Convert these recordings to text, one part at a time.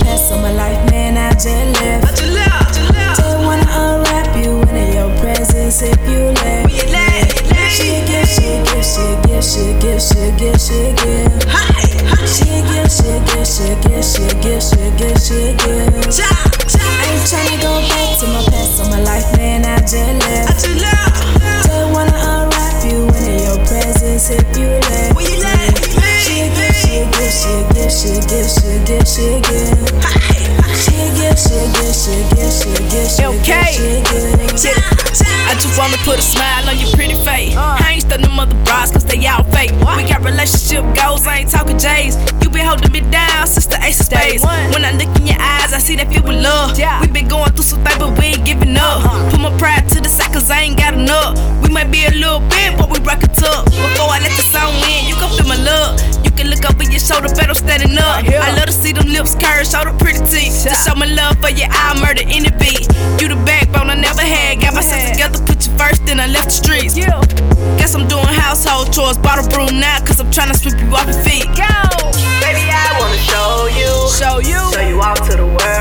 past, on my life, man, I just left. I just left, just left. Just wanna unwrap you in your presence if you you let, you let. She give, she give, she give, she give, she give, she give. Hi, hi. She give, she give, she give, she give, she give, she give. Cha, cha. I ain't tryna go back to my past, on my life, man, I just I left. just left. Just wanna unwrap you in your presence if you let. Okay. she give. Shit. I just wanna put a smile on your pretty face. I ain't stunning mother bras cause they all fake. We got relationship goals, I ain't talking J's. You been holding me down since the ace of spades. When I look in your eyes, I see that filled with love. We been going through some things, but we ain't giving up. Uh-huh. Put my pride to the side cause I ain't got enough. We might be a little bit, but we rock it up. Before I let the song in, you can feel my love. You can look over your shoulder, better standing up. Lips curve, show the pretty teeth. To show my love for you, I'll murder any beat. You the backbone I never had. Got myself together, put you first, then I left the streets. Guess I'm doing household chores, bottle broom now, cause I'm trying to sweep you off your feet. Go! Baby, I wanna show you, Show you show you all to the to world. the world.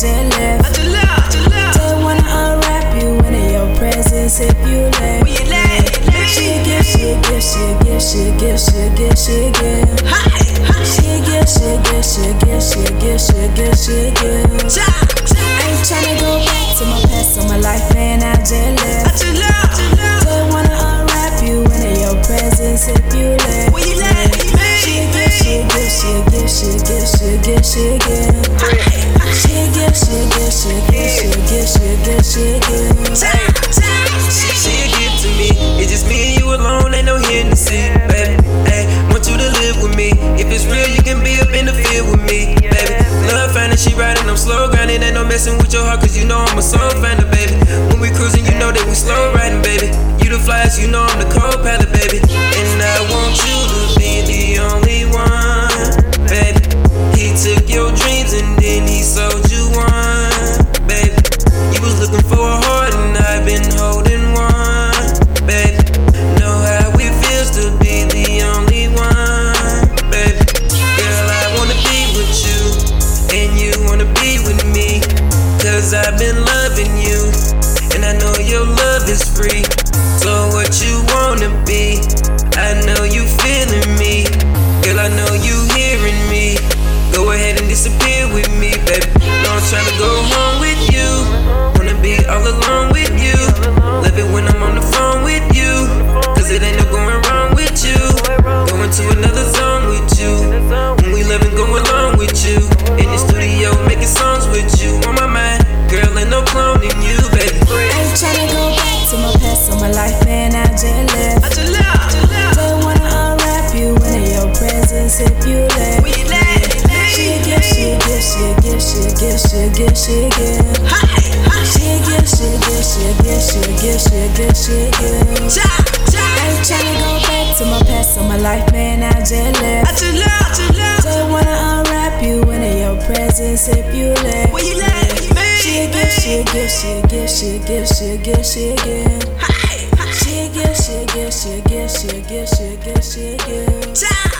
I just I left. just left, left. Just wanna unwrap you in your presence if you let. When you let. She give, she give, she give, she give, she give, she give. Hi, hi. She give, she give, she give, she give, she give, she give. Cha, cha. I ain't tryna go back to my past, on my life, man, I just left. just left, wanna unwrap you in your presence if you let. She give, she give, she give, she give, she give, she give. I'm ain't no messing with your heart, cause you know I'm a soul finder, baby. When we cruising, you know that we slow riding, baby. You the flyest, you know I'm the co-pilot, baby. Is free. shit, yeah. Shit, yeah, shit, yeah, shit, yeah, shit, yeah, shit, yeah, shit, yeah. Ain't tryna go back to my past, on my life, man, I just left. I just left, I just wanna unwrap you in your presence if you left. Where you left, man? Shit, yeah, shit, yeah, shit, yeah, shit, yeah, shit, yeah, shit, yeah. Shit, yeah, shit, yeah, shit, yeah, shit, yeah, shit, yeah, shit, yeah.